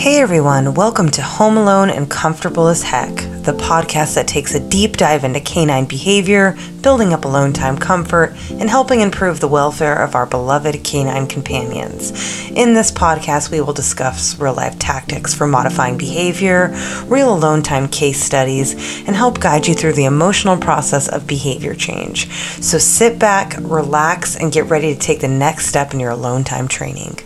Hey everyone, welcome to Home Alone and Comfortable as Heck, the podcast that takes a deep dive into canine behavior, building up alone time comfort, and helping improve the welfare of our beloved canine companions. In this podcast, we will discuss real life tactics for modifying behavior, real alone time case studies, and help guide you through the emotional process of behavior change. So sit back, relax, and get ready to take the next step in your alone time training.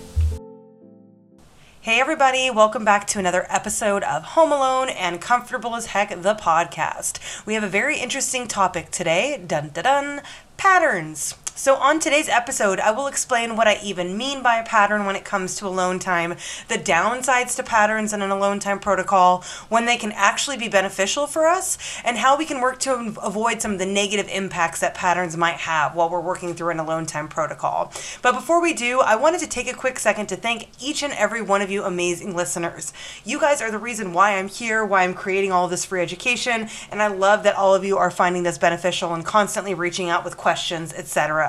Hey, everybody, welcome back to another episode of Home Alone and Comfortable as Heck, the podcast. We have a very interesting topic today dun dun dun patterns. So, on today's episode, I will explain what I even mean by a pattern when it comes to alone time, the downsides to patterns in an alone time protocol, when they can actually be beneficial for us, and how we can work to avoid some of the negative impacts that patterns might have while we're working through an alone time protocol. But before we do, I wanted to take a quick second to thank each and every one of you amazing listeners. You guys are the reason why I'm here, why I'm creating all this free education, and I love that all of you are finding this beneficial and constantly reaching out with questions, etc.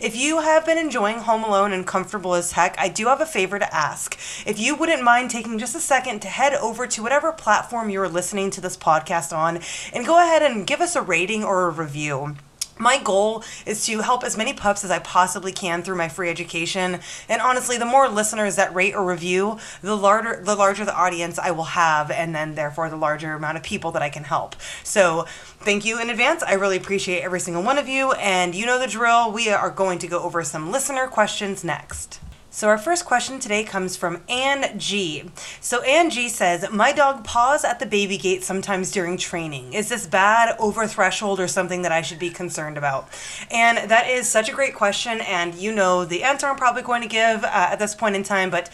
If you have been enjoying Home Alone and comfortable as heck, I do have a favor to ask. If you wouldn't mind taking just a second to head over to whatever platform you're listening to this podcast on and go ahead and give us a rating or a review my goal is to help as many pups as I possibly can through my free education. And honestly, the more listeners that rate or review, the larger the larger the audience I will have, and then therefore the larger amount of people that I can help. So thank you in advance. I really appreciate every single one of you. And you know the drill. We are going to go over some listener questions next. So our first question today comes from Ann G. So Ann G says, "My dog paws at the baby gate sometimes during training. Is this bad, over threshold, or something that I should be concerned about?" And that is such a great question, and you know the answer I'm probably going to give uh, at this point in time, but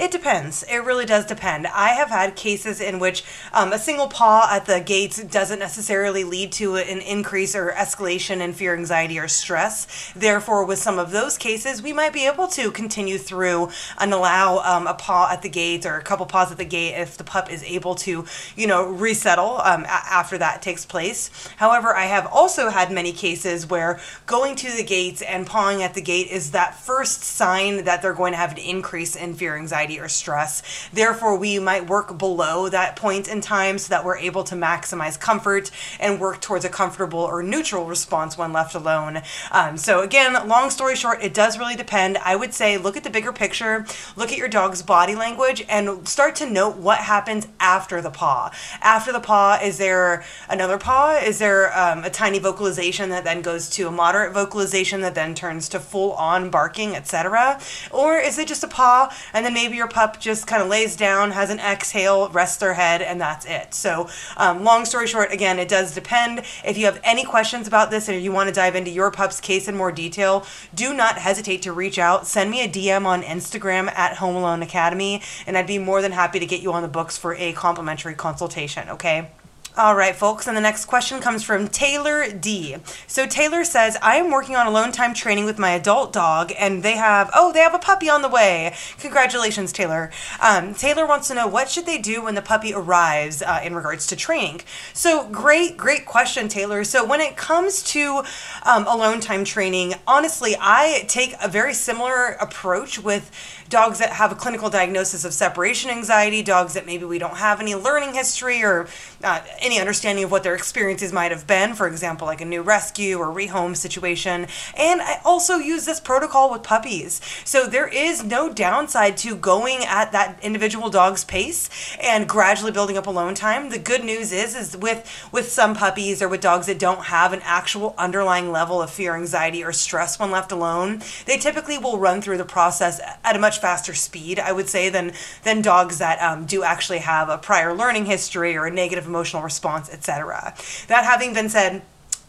it depends. It really does depend. I have had cases in which um, a single paw at the gates doesn't necessarily lead to an increase or escalation in fear, anxiety, or stress. Therefore, with some of those cases, we might be able to continue through and allow um, a paw at the gate or a couple paws at the gate if the pup is able to, you know, resettle um, a- after that takes place. However, I have also had many cases where going to the gates and pawing at the gate is that first sign that they're going to have an increase in fear, anxiety, anxiety or stress. Therefore, we might work below that point in time so that we're able to maximize comfort and work towards a comfortable or neutral response when left alone. Um, so, again, long story short, it does really depend. I would say look at the bigger picture, look at your dog's body language, and start to note what happens after the paw. After the paw, is there another paw? Is there um, a tiny vocalization that then goes to a moderate vocalization that then turns to full on barking, etc.? Or is it just a paw and then maybe your pup just kind of lays down, has an exhale, rests their head, and that's it. So, um, long story short, again, it does depend. If you have any questions about this and you want to dive into your pup's case in more detail, do not hesitate to reach out. Send me a DM on Instagram at Home Alone Academy, and I'd be more than happy to get you on the books for a complimentary consultation, okay? All right, folks, and the next question comes from Taylor D. So Taylor says, I am working on alone time training with my adult dog, and they have, oh, they have a puppy on the way. Congratulations, Taylor. Um, Taylor wants to know what should they do when the puppy arrives uh, in regards to training. So great, great question, Taylor. So when it comes to um, alone time training, honestly, I take a very similar approach with dogs that have a clinical diagnosis of separation anxiety, dogs that maybe we don't have any learning history or uh, any understanding of what their experiences might have been, for example, like a new rescue or rehome situation. And I also use this protocol with puppies. So there is no downside to going at that individual dog's pace and gradually building up alone time. The good news is is with with some puppies or with dogs that don't have an actual underlying level of fear, anxiety, or stress when left alone, they typically will run through the process at a much faster speed, I would say, than than dogs that um, do actually have a prior learning history or a negative emotional response, etc. That having been said,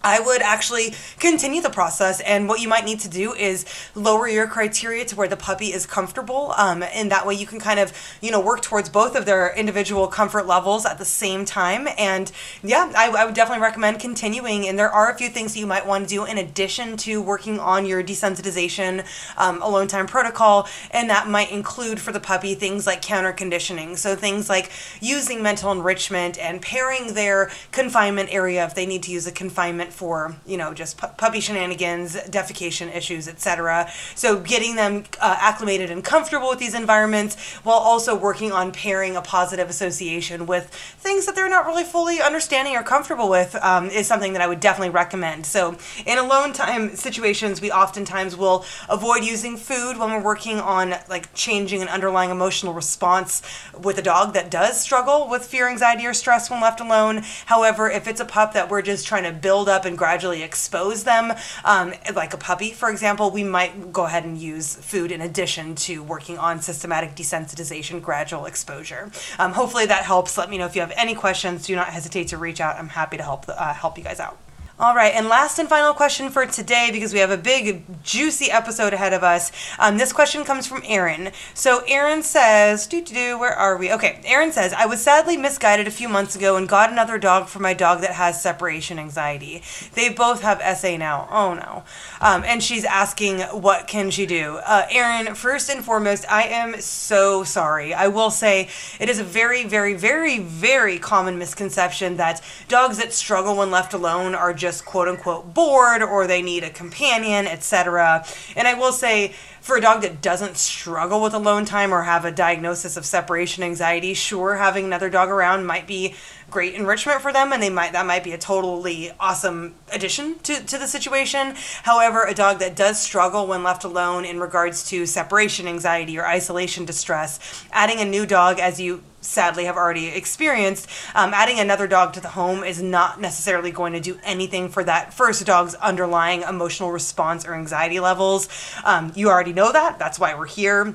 I would actually continue the process, and what you might need to do is lower your criteria to where the puppy is comfortable, um, and that way you can kind of, you know, work towards both of their individual comfort levels at the same time. And yeah, I, I would definitely recommend continuing. And there are a few things that you might want to do in addition to working on your desensitization um, alone time protocol, and that might include for the puppy things like counter conditioning. So things like using mental enrichment and pairing their confinement area if they need to use a confinement for you know just pu- puppy shenanigans, defecation issues, etc. So getting them uh, acclimated and comfortable with these environments while also working on pairing a positive association with things that they're not really fully understanding or comfortable with um, is something that I would definitely recommend. So in alone time situations, we oftentimes will avoid using food when we're working on like changing an underlying emotional response with a dog that does struggle with fear, anxiety, or stress when left alone. However, if it's a pup that we're just trying to build up and gradually expose them, um, like a puppy, for example, we might go ahead and use food in addition to working on systematic desensitization, gradual exposure. Um, hopefully that helps. Let me know if you have any questions. Do not hesitate to reach out. I'm happy to help uh, help you guys out. All right, and last and final question for today because we have a big, juicy episode ahead of us. Um, this question comes from Aaron. So Aaron says, "Do do where are we?" Okay, Aaron says, "I was sadly misguided a few months ago and got another dog for my dog that has separation anxiety. They both have SA now. Oh no." Um, and she's asking, "What can she do?" Uh, Aaron, first and foremost, I am so sorry. I will say it is a very, very, very, very common misconception that dogs that struggle when left alone are just just quote unquote bored or they need a companion, etc. And I will say, for a dog that doesn't struggle with alone time or have a diagnosis of separation anxiety, sure, having another dog around might be great enrichment for them and they might that might be a totally awesome addition to, to the situation however a dog that does struggle when left alone in regards to separation anxiety or isolation distress adding a new dog as you sadly have already experienced, um, adding another dog to the home is not necessarily going to do anything for that first dog's underlying emotional response or anxiety levels. Um, you already know that. That's why we're here.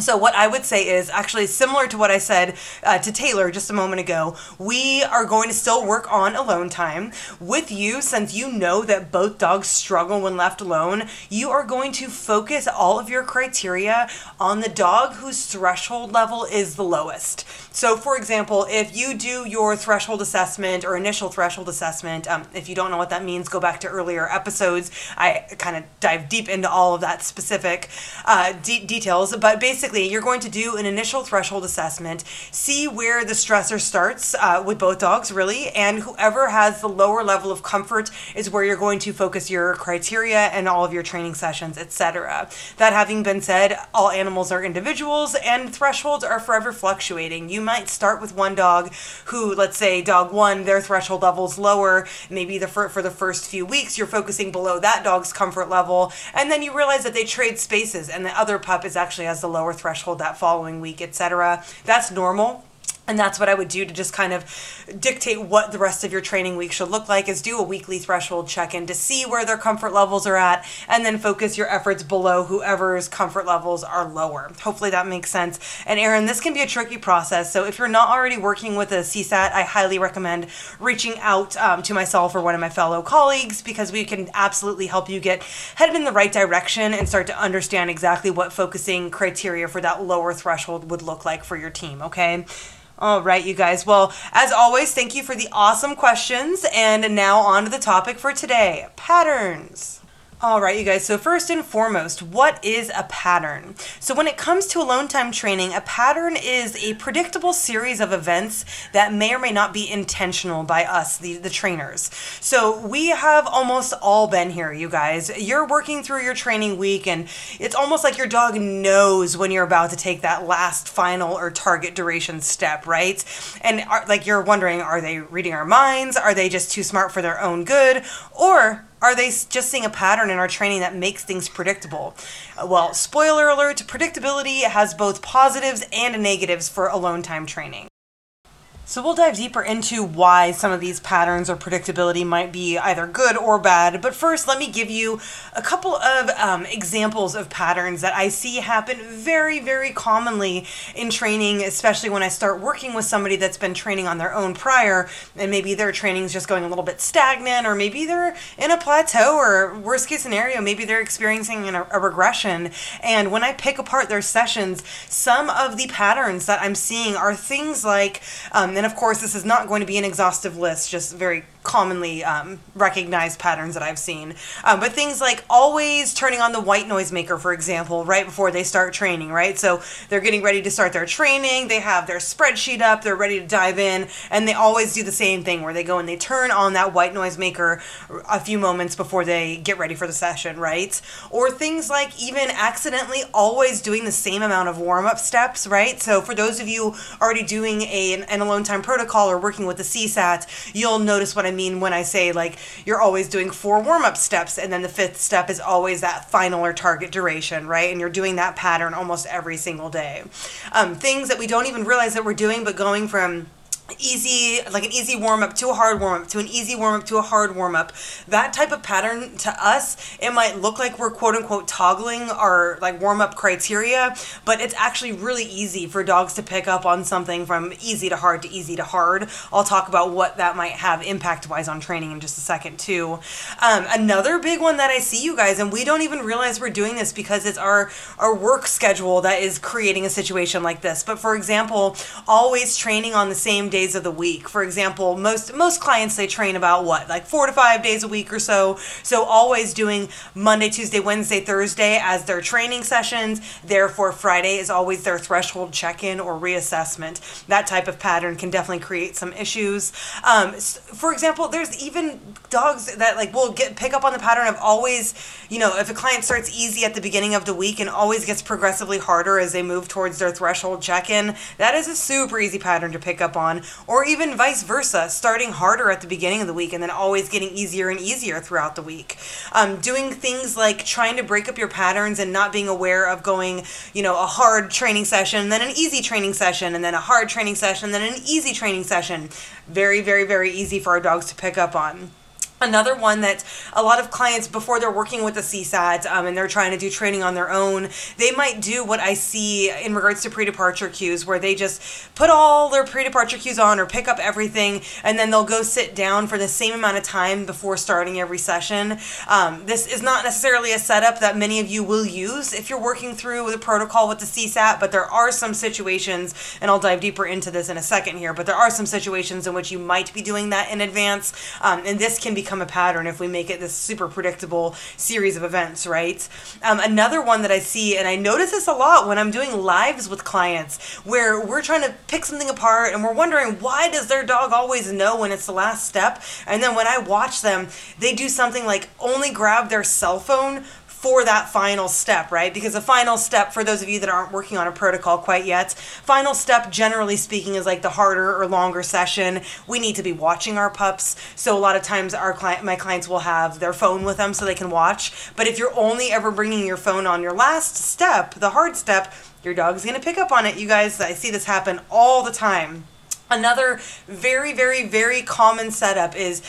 So, what I would say is actually similar to what I said uh, to Taylor just a moment ago. We are going to still work on alone time with you since you know that both dogs struggle when left alone. You are going to focus all of your criteria on the dog whose threshold level is the lowest. So, for example, if you do your threshold assessment or initial threshold assessment, um, if you don't know what that means, go back to earlier episodes. I kind of dive deep into all of that specific uh, de- details, but basically, you're going to do an initial threshold assessment, see where the stressor starts uh, with both dogs, really, and whoever has the lower level of comfort is where you're going to focus your criteria and all of your training sessions, etc. That having been said, all animals are individuals and thresholds are forever fluctuating. You might start with one dog who, let's say, dog one, their threshold level is lower. Maybe the for, for the first few weeks, you're focusing below that dog's comfort level, and then you realize that they trade spaces, and the other pup is actually has the lower threshold that following week, etc. That's normal and that's what I would do to just kind of dictate what the rest of your training week should look like is do a weekly threshold check-in to see where their comfort levels are at and then focus your efforts below whoever's comfort levels are lower. Hopefully that makes sense. And Aaron, this can be a tricky process. So if you're not already working with a CSAT, I highly recommend reaching out um, to myself or one of my fellow colleagues because we can absolutely help you get headed in the right direction and start to understand exactly what focusing criteria for that lower threshold would look like for your team, okay? All right, you guys. Well, as always, thank you for the awesome questions. And now on to the topic for today patterns. All right, you guys. So, first and foremost, what is a pattern? So, when it comes to alone time training, a pattern is a predictable series of events that may or may not be intentional by us, the, the trainers. So, we have almost all been here, you guys. You're working through your training week, and it's almost like your dog knows when you're about to take that last final or target duration step, right? And are, like you're wondering, are they reading our minds? Are they just too smart for their own good? Or are they just seeing a pattern in our training that makes things predictable? Uh, well, spoiler alert, predictability has both positives and negatives for alone time training. So we'll dive deeper into why some of these patterns or predictability might be either good or bad. But first, let me give you a couple of um, examples of patterns that I see happen very, very commonly in training, especially when I start working with somebody that's been training on their own prior, and maybe their training is just going a little bit stagnant, or maybe they're in a plateau, or worst case scenario, maybe they're experiencing a, a regression. And when I pick apart their sessions, some of the patterns that I'm seeing are things like um, and of course, this is not going to be an exhaustive list, just very commonly um, recognized patterns that I've seen. Um, but things like always turning on the white noise maker, for example, right before they start training, right? So they're getting ready to start their training, they have their spreadsheet up, they're ready to dive in, and they always do the same thing where they go and they turn on that white noise maker a few moments before they get ready for the session, right? Or things like even accidentally always doing the same amount of warm up steps, right? So for those of you already doing a, an alone time protocol or working with the CSAT, you'll notice what I mean when I say like you're always doing four warm up steps and then the fifth step is always that final or target duration, right? And you're doing that pattern almost every single day. Um, things that we don't even realize that we're doing, but going from easy like an easy warm up to a hard warm up to an easy warm up to a hard warm up that type of pattern to us it might look like we're quote unquote toggling our like warm up criteria but it's actually really easy for dogs to pick up on something from easy to hard to easy to hard. I'll talk about what that might have impact wise on training in just a second too. Um, another big one that i see you guys and we don't even realize we're doing this because it's our our work schedule that is creating a situation like this but for example always training on the same day days of the week. For example, most most clients they train about what like four to five days a week or so. So always doing Monday, Tuesday, Wednesday, Thursday as their training sessions. Therefore, Friday is always their threshold check-in or reassessment. That type of pattern can definitely create some issues. Um, for example, there's even dogs that like will get pick up on the pattern of always, you know, if a client starts easy at the beginning of the week and always gets progressively harder as they move towards their threshold check-in, that is a super easy pattern to pick up on or even vice versa, starting harder at the beginning of the week and then always getting easier and easier throughout the week. Um, doing things like trying to break up your patterns and not being aware of going, you know, a hard training session, then an easy training session, and then a hard training session, then an easy training session. Very, very, very easy for our dogs to pick up on. Another one that a lot of clients, before they're working with the CSAT um, and they're trying to do training on their own, they might do what I see in regards to pre departure cues, where they just put all their pre departure cues on or pick up everything and then they'll go sit down for the same amount of time before starting every session. Um, this is not necessarily a setup that many of you will use if you're working through the protocol with the CSAT, but there are some situations, and I'll dive deeper into this in a second here, but there are some situations in which you might be doing that in advance. Um, and this can be become a pattern if we make it this super predictable series of events, right? Um, another one that I see, and I notice this a lot when I'm doing lives with clients, where we're trying to pick something apart and we're wondering why does their dog always know when it's the last step? And then when I watch them, they do something like only grab their cell phone for that final step, right? Because the final step, for those of you that aren't working on a protocol quite yet, final step, generally speaking, is like the harder or longer session. We need to be watching our pups. So a lot of times, our client, my clients will have their phone with them so they can watch. But if you're only ever bringing your phone on your last step, the hard step, your dog's gonna pick up on it. You guys, I see this happen all the time. Another very, very, very common setup is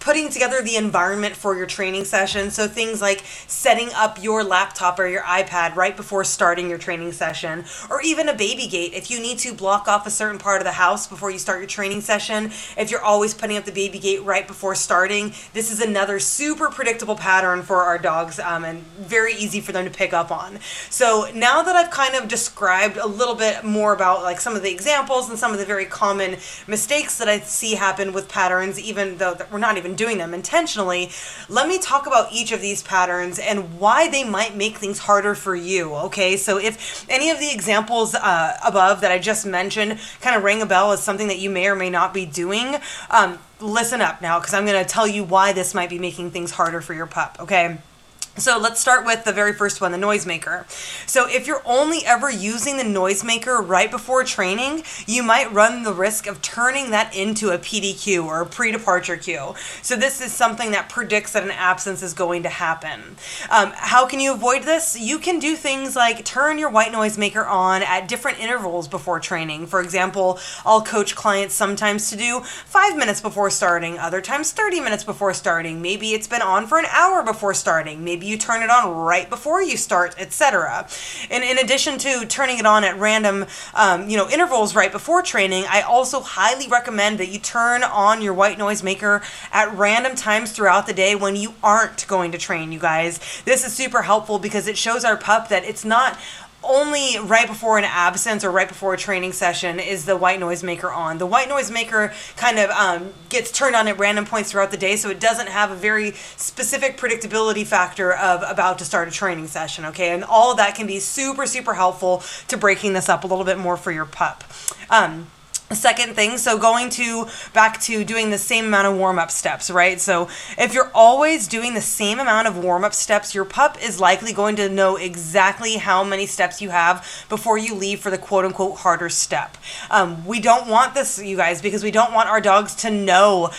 putting together the environment for your training session. So things like setting up your laptop or your iPad right before starting your training session, or even a baby gate. If you need to block off a certain part of the house before you start your training session, if you're always putting up the baby gate right before starting, this is another super predictable pattern for our dogs um, and very easy for them to pick up on. So now that I've kind of described a little bit more about like some of the examples and some of the very common mistakes that I see happen with patterns, even though we're not even doing them intentionally, let me talk about each of these patterns and why they might make things harder for you. Okay, so if any of the examples uh, above that I just mentioned kind of ring a bell as something that you may or may not be doing, um, listen up now because I'm going to tell you why this might be making things harder for your pup. Okay. So let's start with the very first one, the noisemaker. So if you're only ever using the noisemaker right before training, you might run the risk of turning that into a PDQ or a pre-departure cue. So this is something that predicts that an absence is going to happen. Um, how can you avoid this? You can do things like turn your white noisemaker on at different intervals before training. For example, I'll coach clients sometimes to do five minutes before starting, other times 30 minutes before starting. Maybe it's been on for an hour before starting. Maybe you turn it on right before you start, etc. And in addition to turning it on at random, um, you know, intervals right before training, I also highly recommend that you turn on your white noise maker at random times throughout the day when you aren't going to train, you guys. This is super helpful because it shows our pup that it's not only right before an absence or right before a training session is the white noise maker on. The white noise maker kind of um, gets turned on at random points throughout the day, so it doesn't have a very specific predictability factor of about to start a training session, okay? And all that can be super, super helpful to breaking this up a little bit more for your pup. Um, second thing so going to back to doing the same amount of warm-up steps right? So if you're always doing the same amount of warm-up steps your pup is likely going to know exactly how many steps you have before you leave for the quote-unquote harder step. Um, we don't want this you guys because we don't want our dogs to know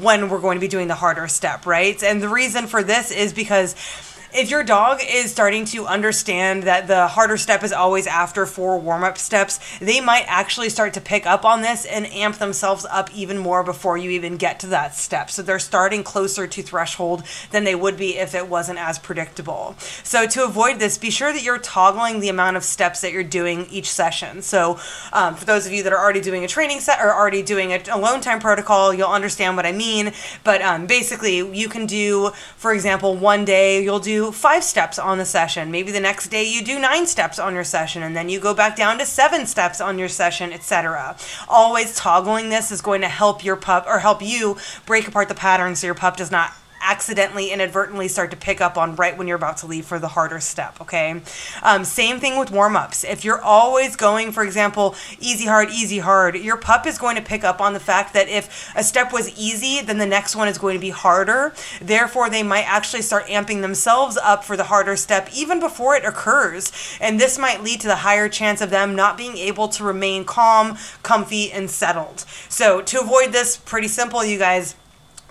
when we're going to be doing the harder step right? And the reason for this is because if your dog is starting to understand that the harder step is always after four warm up steps, they might actually start to pick up on this and amp themselves up even more before you even get to that step. So they're starting closer to threshold than they would be if it wasn't as predictable. So to avoid this, be sure that you're toggling the amount of steps that you're doing each session. So um, for those of you that are already doing a training set or already doing a alone time protocol, you'll understand what I mean. But um, basically, you can do, for example, one day you'll do five steps on the session. Maybe the next day you do nine steps on your session and then you go back down to seven steps on your session, etc. Always toggling this is going to help your pup or help you break apart the pattern so your pup does not accidentally, inadvertently start to pick up on right when you're about to leave for the harder step, okay? Um, same thing with warm ups. If you're always going, for example, easy, hard, easy, hard, your pup is going to pick up on the fact that if a step was easy, then the next one is going to be harder. Therefore, they might actually start amping themselves up for the harder step even before it occurs. And this might lead to the higher chance of them not being able to remain calm, comfy, and settled. So, to avoid this, pretty simple, you guys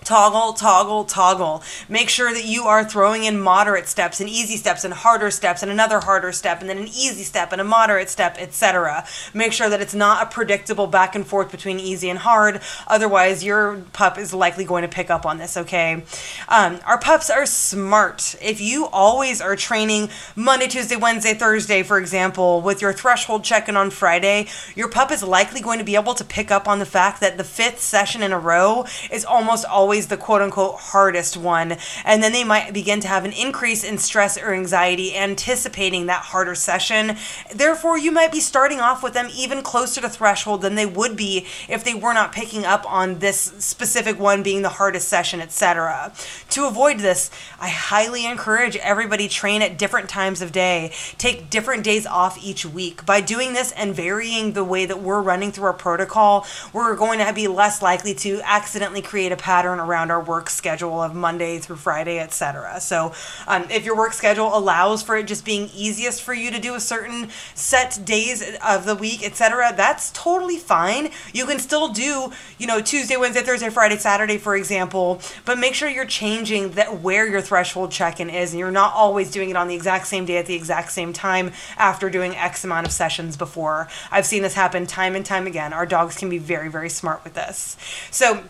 toggle, toggle, toggle. Make sure that you are throwing in moderate steps and easy steps and harder steps and another harder step and then an easy step and a moderate step, etc. Make sure that it's not a predictable back and forth between easy and hard. Otherwise, your pup is likely going to pick up on this, okay? Um, our pups are smart. If you always are training Monday, Tuesday, Wednesday, Thursday, for example, with your threshold check in on Friday, your pup is likely going to be able to pick up on the fact that the fifth session in a row is almost always always the quote unquote hardest one. And then they might begin to have an increase in stress or anxiety anticipating that harder session. Therefore, you might be starting off with them even closer to threshold than they would be if they were not picking up on this specific one being the hardest session, etc. To avoid this, I highly encourage everybody train at different times of day. Take different days off each week. By doing this and varying the way that we're running through our protocol, we're going to be less likely to accidentally create a pattern around our work schedule of Monday through Friday, etc. So, um, if your work schedule allows for it just being easiest for you to do a certain set days of the week, etc., that's totally fine. You can still do, you know, Tuesday, Wednesday, Thursday, Friday, Saturday, for example, but make sure you're changing that where your threshold check-in is, and you're not always doing it on the exact same day at the exact same time after doing X amount of sessions before. I've seen this happen time and time again. Our dogs can be very, very smart with this. So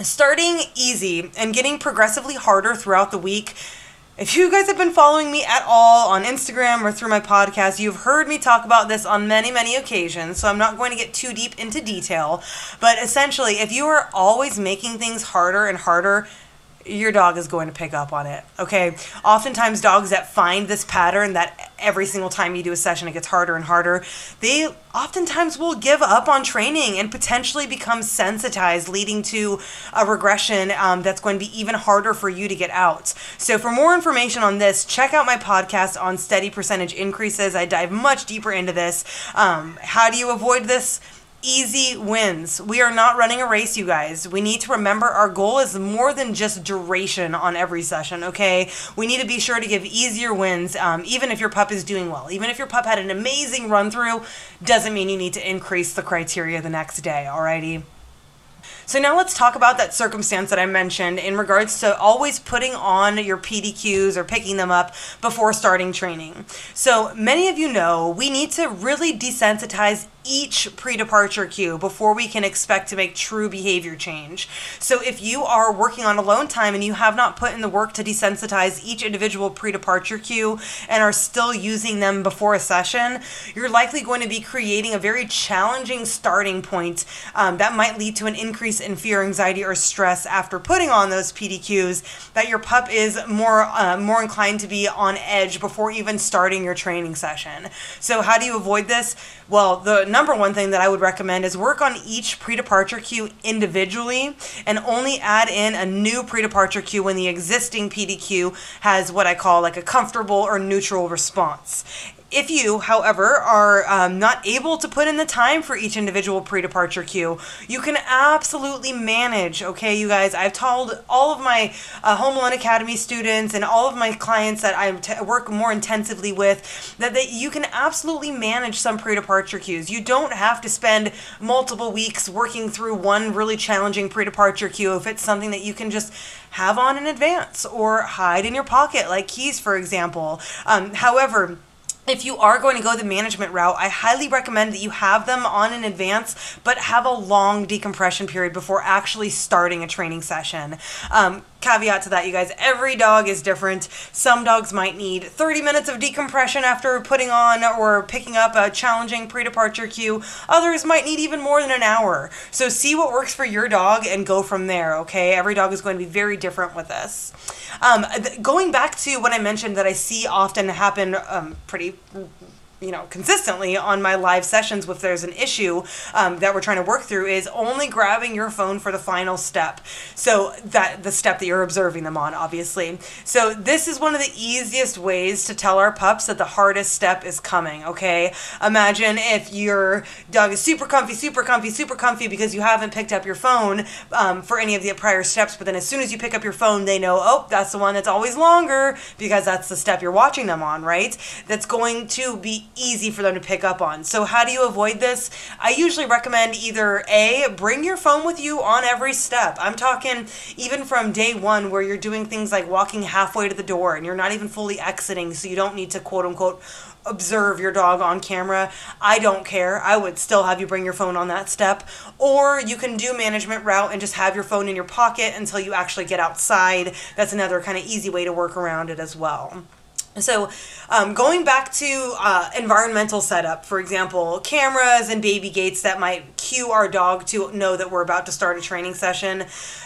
starting easy and getting progressively harder throughout the week. If you guys have been following me at all on Instagram or through my podcast, you've heard me talk about this on many, many occasions, so I'm not going to get too deep into detail. But essentially, if you are always making things harder and harder, your dog is going to pick up on it. Okay. Oftentimes, dogs that find this pattern that every single time you do a session it gets harder and harder, they oftentimes will give up on training and potentially become sensitized, leading to a regression um, that's going to be even harder for you to get out. So, for more information on this, check out my podcast on steady percentage increases. I dive much deeper into this. Um, how do you avoid this? Easy wins. We are not running a race, you guys. We need to remember our goal is more than just duration on every session, okay? We need to be sure to give easier wins, um, even if your pup is doing well. Even if your pup had an amazing run through, doesn't mean you need to increase the criteria the next day, alrighty? So now let's talk about that circumstance that I mentioned in regards to always putting on your PDQs or picking them up before starting training. So many of you know we need to really desensitize each pre-departure cue before we can expect to make true behavior change. So if you are working on alone time and you have not put in the work to desensitize each individual pre-departure cue and are still using them before a session, you're likely going to be creating a very challenging starting point um, that might lead to an increase increase in fear, anxiety, or stress after putting on those PDQs, that your pup is more uh, more inclined to be on edge before even starting your training session. So how do you avoid this? Well, the number one thing that I would recommend is work on each pre-departure cue individually and only add in a new pre-departure cue when the existing PDQ has what I call like a comfortable or neutral response. If you, however, are um, not able to put in the time for each individual pre departure cue, you can absolutely manage. Okay, you guys, I've told all of my uh, Home Alone Academy students and all of my clients that I t- work more intensively with that, that you can absolutely manage some pre departure cues. You don't have to spend multiple weeks working through one really challenging pre departure cue if it's something that you can just have on in advance or hide in your pocket, like keys, for example. Um, however, if you are going to go the management route, I highly recommend that you have them on in advance, but have a long decompression period before actually starting a training session. Um, caveat to that, you guys, every dog is different. Some dogs might need 30 minutes of decompression after putting on or picking up a challenging pre departure cue. Others might need even more than an hour. So see what works for your dog and go from there, okay? Every dog is going to be very different with this. Um, th- going back to what I mentioned that I see often happen um, pretty you know consistently on my live sessions if there's an issue um, that we're trying to work through is only grabbing your phone for the final step. So that the step that you're observing them on obviously. So this is one of the easiest ways to tell our pups that the hardest step is coming okay? Imagine if your dog is super comfy super comfy super comfy because you haven't picked up your phone um, for any of the prior steps but then as soon as you pick up your phone they know oh that's the one that's always longer because that's the step you're watching them on right? That's going to be easy for them to pick up on. So, how do you avoid this? I usually recommend either A, bring your phone with you on every step. I'm talking even from day one, where you're doing things like walking halfway to the door and you're not even fully exiting, so you don't need to quote unquote observe your dog on camera. I don't care. I would still have you bring your phone on that step. Or you can do management route and just have your phone in your pocket until you actually get outside. That's another kind of easy way to work around it as well. So, um, going back to uh, environmental setup, for example, cameras and baby gates that might cue our dog to know that we're about to start a training session.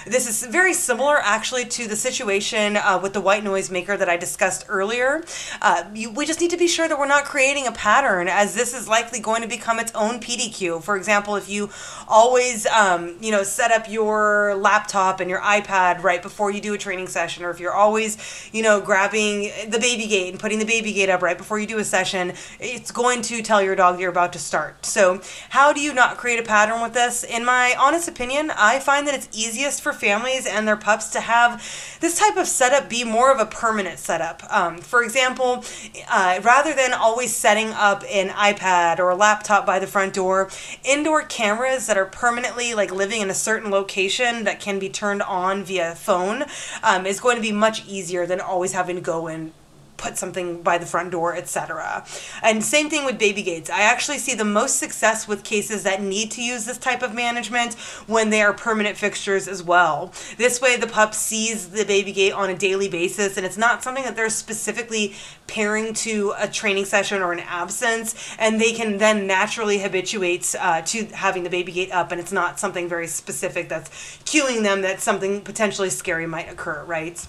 This is very similar, actually, to the situation uh, with the white noise maker that I discussed earlier. Uh, you, we just need to be sure that we're not creating a pattern, as this is likely going to become its own PDQ. For example, if you always, um, you know, set up your laptop and your iPad right before you do a training session, or if you're always, you know, grabbing the baby gate gate and putting the baby gate up right before you do a session, it's going to tell your dog you're about to start. So, how do you not create a pattern with this? In my honest opinion, I find that it's easiest for families and their pups to have this type of setup be more of a permanent setup. Um, for example, uh, rather than always setting up an iPad or a laptop by the front door, indoor cameras that are permanently like living in a certain location that can be turned on via phone um, is going to be much easier than always having to go in put something by the front door, etc. And same thing with baby gates. I actually see the most success with cases that need to use this type of management when they are permanent fixtures as well. This way, the pup sees the baby gate on a daily basis, and it's not something that they're specifically pairing to a training session or an absence, and they can then naturally habituate uh, to having the baby gate up, and it's not something very specific that's cueing them that something potentially scary might occur, right?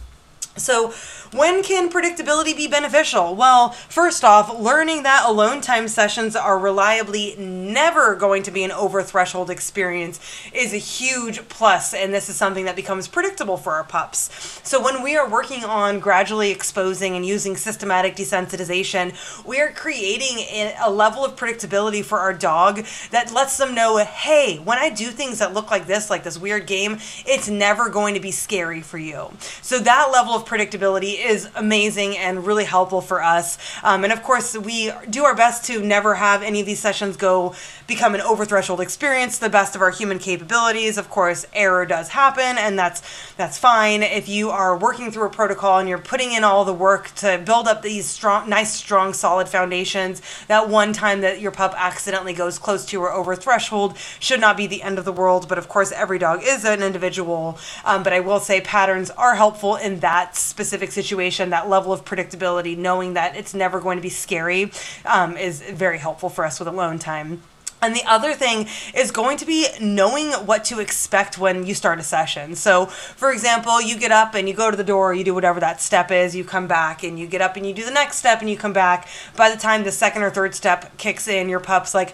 So, when can predictability be beneficial? Well, first off, learning that alone time sessions are reliably never going to be an over threshold experience is a huge plus, and this is something that becomes predictable for our pups. So, when we are working on gradually exposing and using systematic desensitization, we are creating a level of predictability for our dog that lets them know hey, when I do things that look like this, like this weird game, it's never going to be scary for you. So, that level of predictability is amazing and really helpful for us. Um, and of course, we do our best to never have any of these sessions go become an over threshold experience the best of our human capabilities. Of course, error does happen, and that's that's fine. If you are working through a protocol and you're putting in all the work to build up these strong, nice, strong, solid foundations, that one time that your pup accidentally goes close to or over threshold should not be the end of the world. But of course, every dog is an individual. Um, but I will say patterns are helpful in that specific situation, that level of predictability, knowing that it's never going to be scary, um, is very helpful for us with alone time. And the other thing is going to be knowing what to expect when you start a session. So, for example, you get up and you go to the door, you do whatever that step is, you come back and you get up and you do the next step and you come back. By the time the second or third step kicks in, your pup's like,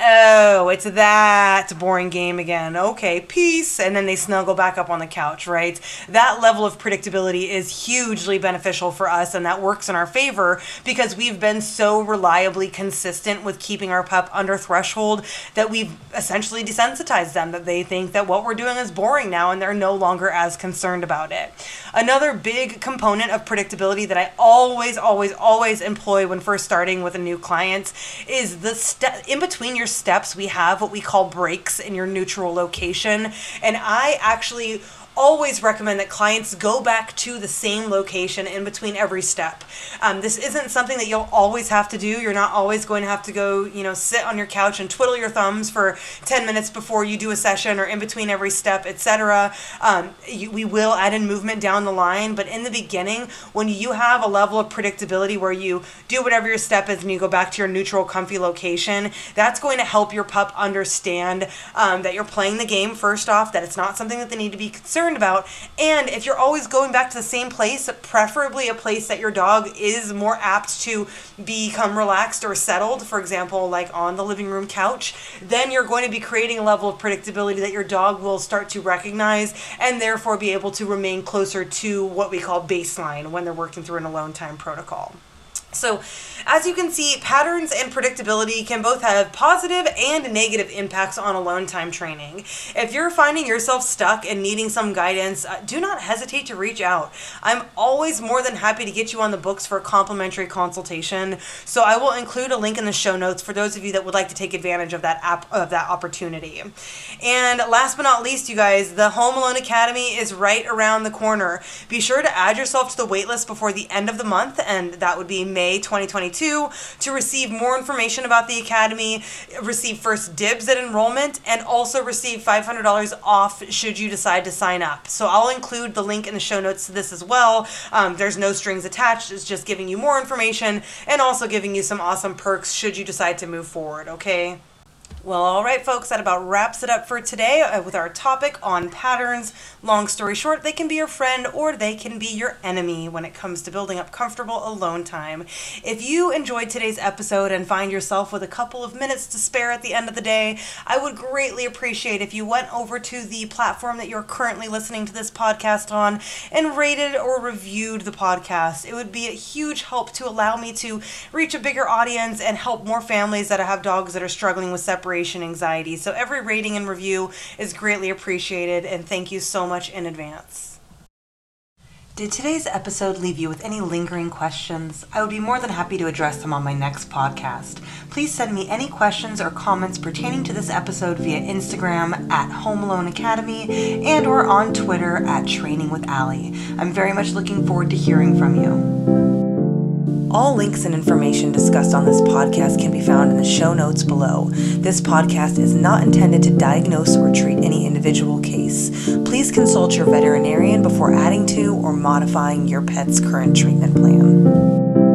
Oh, it's that boring game again. Okay, peace. And then they snuggle back up on the couch, right? That level of predictability is hugely beneficial for us, and that works in our favor because we've been so reliably consistent with keeping our pup under threshold that we've essentially desensitized them, that they think that what we're doing is boring now and they're no longer as concerned about it. Another big component of predictability that I always, always, always employ when first starting with a new client is the step in between your steps, we have what we call breaks in your neutral location. And I actually always recommend that clients go back to the same location in between every step. Um, this isn't something that you'll always have to do. You're not always going to have to go, you know, sit on your couch and twiddle your thumbs for 10 minutes before you do a session or in between every step, etc. Um, we will add in movement down the line, but in the beginning, when you have a level of predictability where you do whatever your step is and you go back to your neutral, comfy location, that's going to help your pup understand um, that you're playing the game first off, that it's not something that they need to be concerned concerned about. And if you're always going back to the same place, preferably a place that your dog is more apt to become relaxed or settled, for example, like on the living room couch, then you're going to be creating a level of predictability that your dog will start to recognize and therefore be able to remain closer to what we call baseline when they're working through an alone time protocol. So, as you can see, patterns and predictability can both have positive and negative impacts on alone time training. If you're finding yourself stuck and needing some guidance, uh, do not hesitate to reach out. I'm always more than happy to get you on the books for a complimentary consultation. So, I will include a link in the show notes for those of you that would like to take advantage of that app of that opportunity. And last but not least, you guys, the Home Alone Academy is right around the corner. Be sure to add yourself to the waitlist before the end of the month, and that would be May 2022 to receive more information about the Academy, receive first dibs at enrollment, and also receive $500 off should you decide to sign up. So I'll include the link in the show notes to this as well. Um, there's no strings attached, it's just giving you more information and also giving you some awesome perks should you decide to move forward, okay? Well, all right, folks, that about wraps it up for today uh, with our topic on patterns. Long story short, they can be your friend or they can be your enemy when it comes to building up comfortable alone time. If you enjoyed today's episode and find yourself with a couple of minutes to spare at the end of the day, I would greatly appreciate if you went over to the platform that you're currently listening to this podcast on and rated or reviewed the podcast. It would be a huge help to allow me to reach a bigger audience and help more families that have dogs that are struggling with separation separation anxiety. So every rating and review is greatly appreciated, and thank you so much in advance. Did today's episode leave you with any lingering questions? I would be more than happy to address them on my next podcast. Please send me any questions or comments pertaining to this episode via Instagram at Home Alone Academy and or on Twitter at Training with Allie. I'm very much looking forward to hearing from you. All links and information discussed on this podcast can be found in the show notes below. This podcast is not intended to diagnose or treat any individual case. Please consult your veterinarian before adding to or modifying your pet's current treatment plan.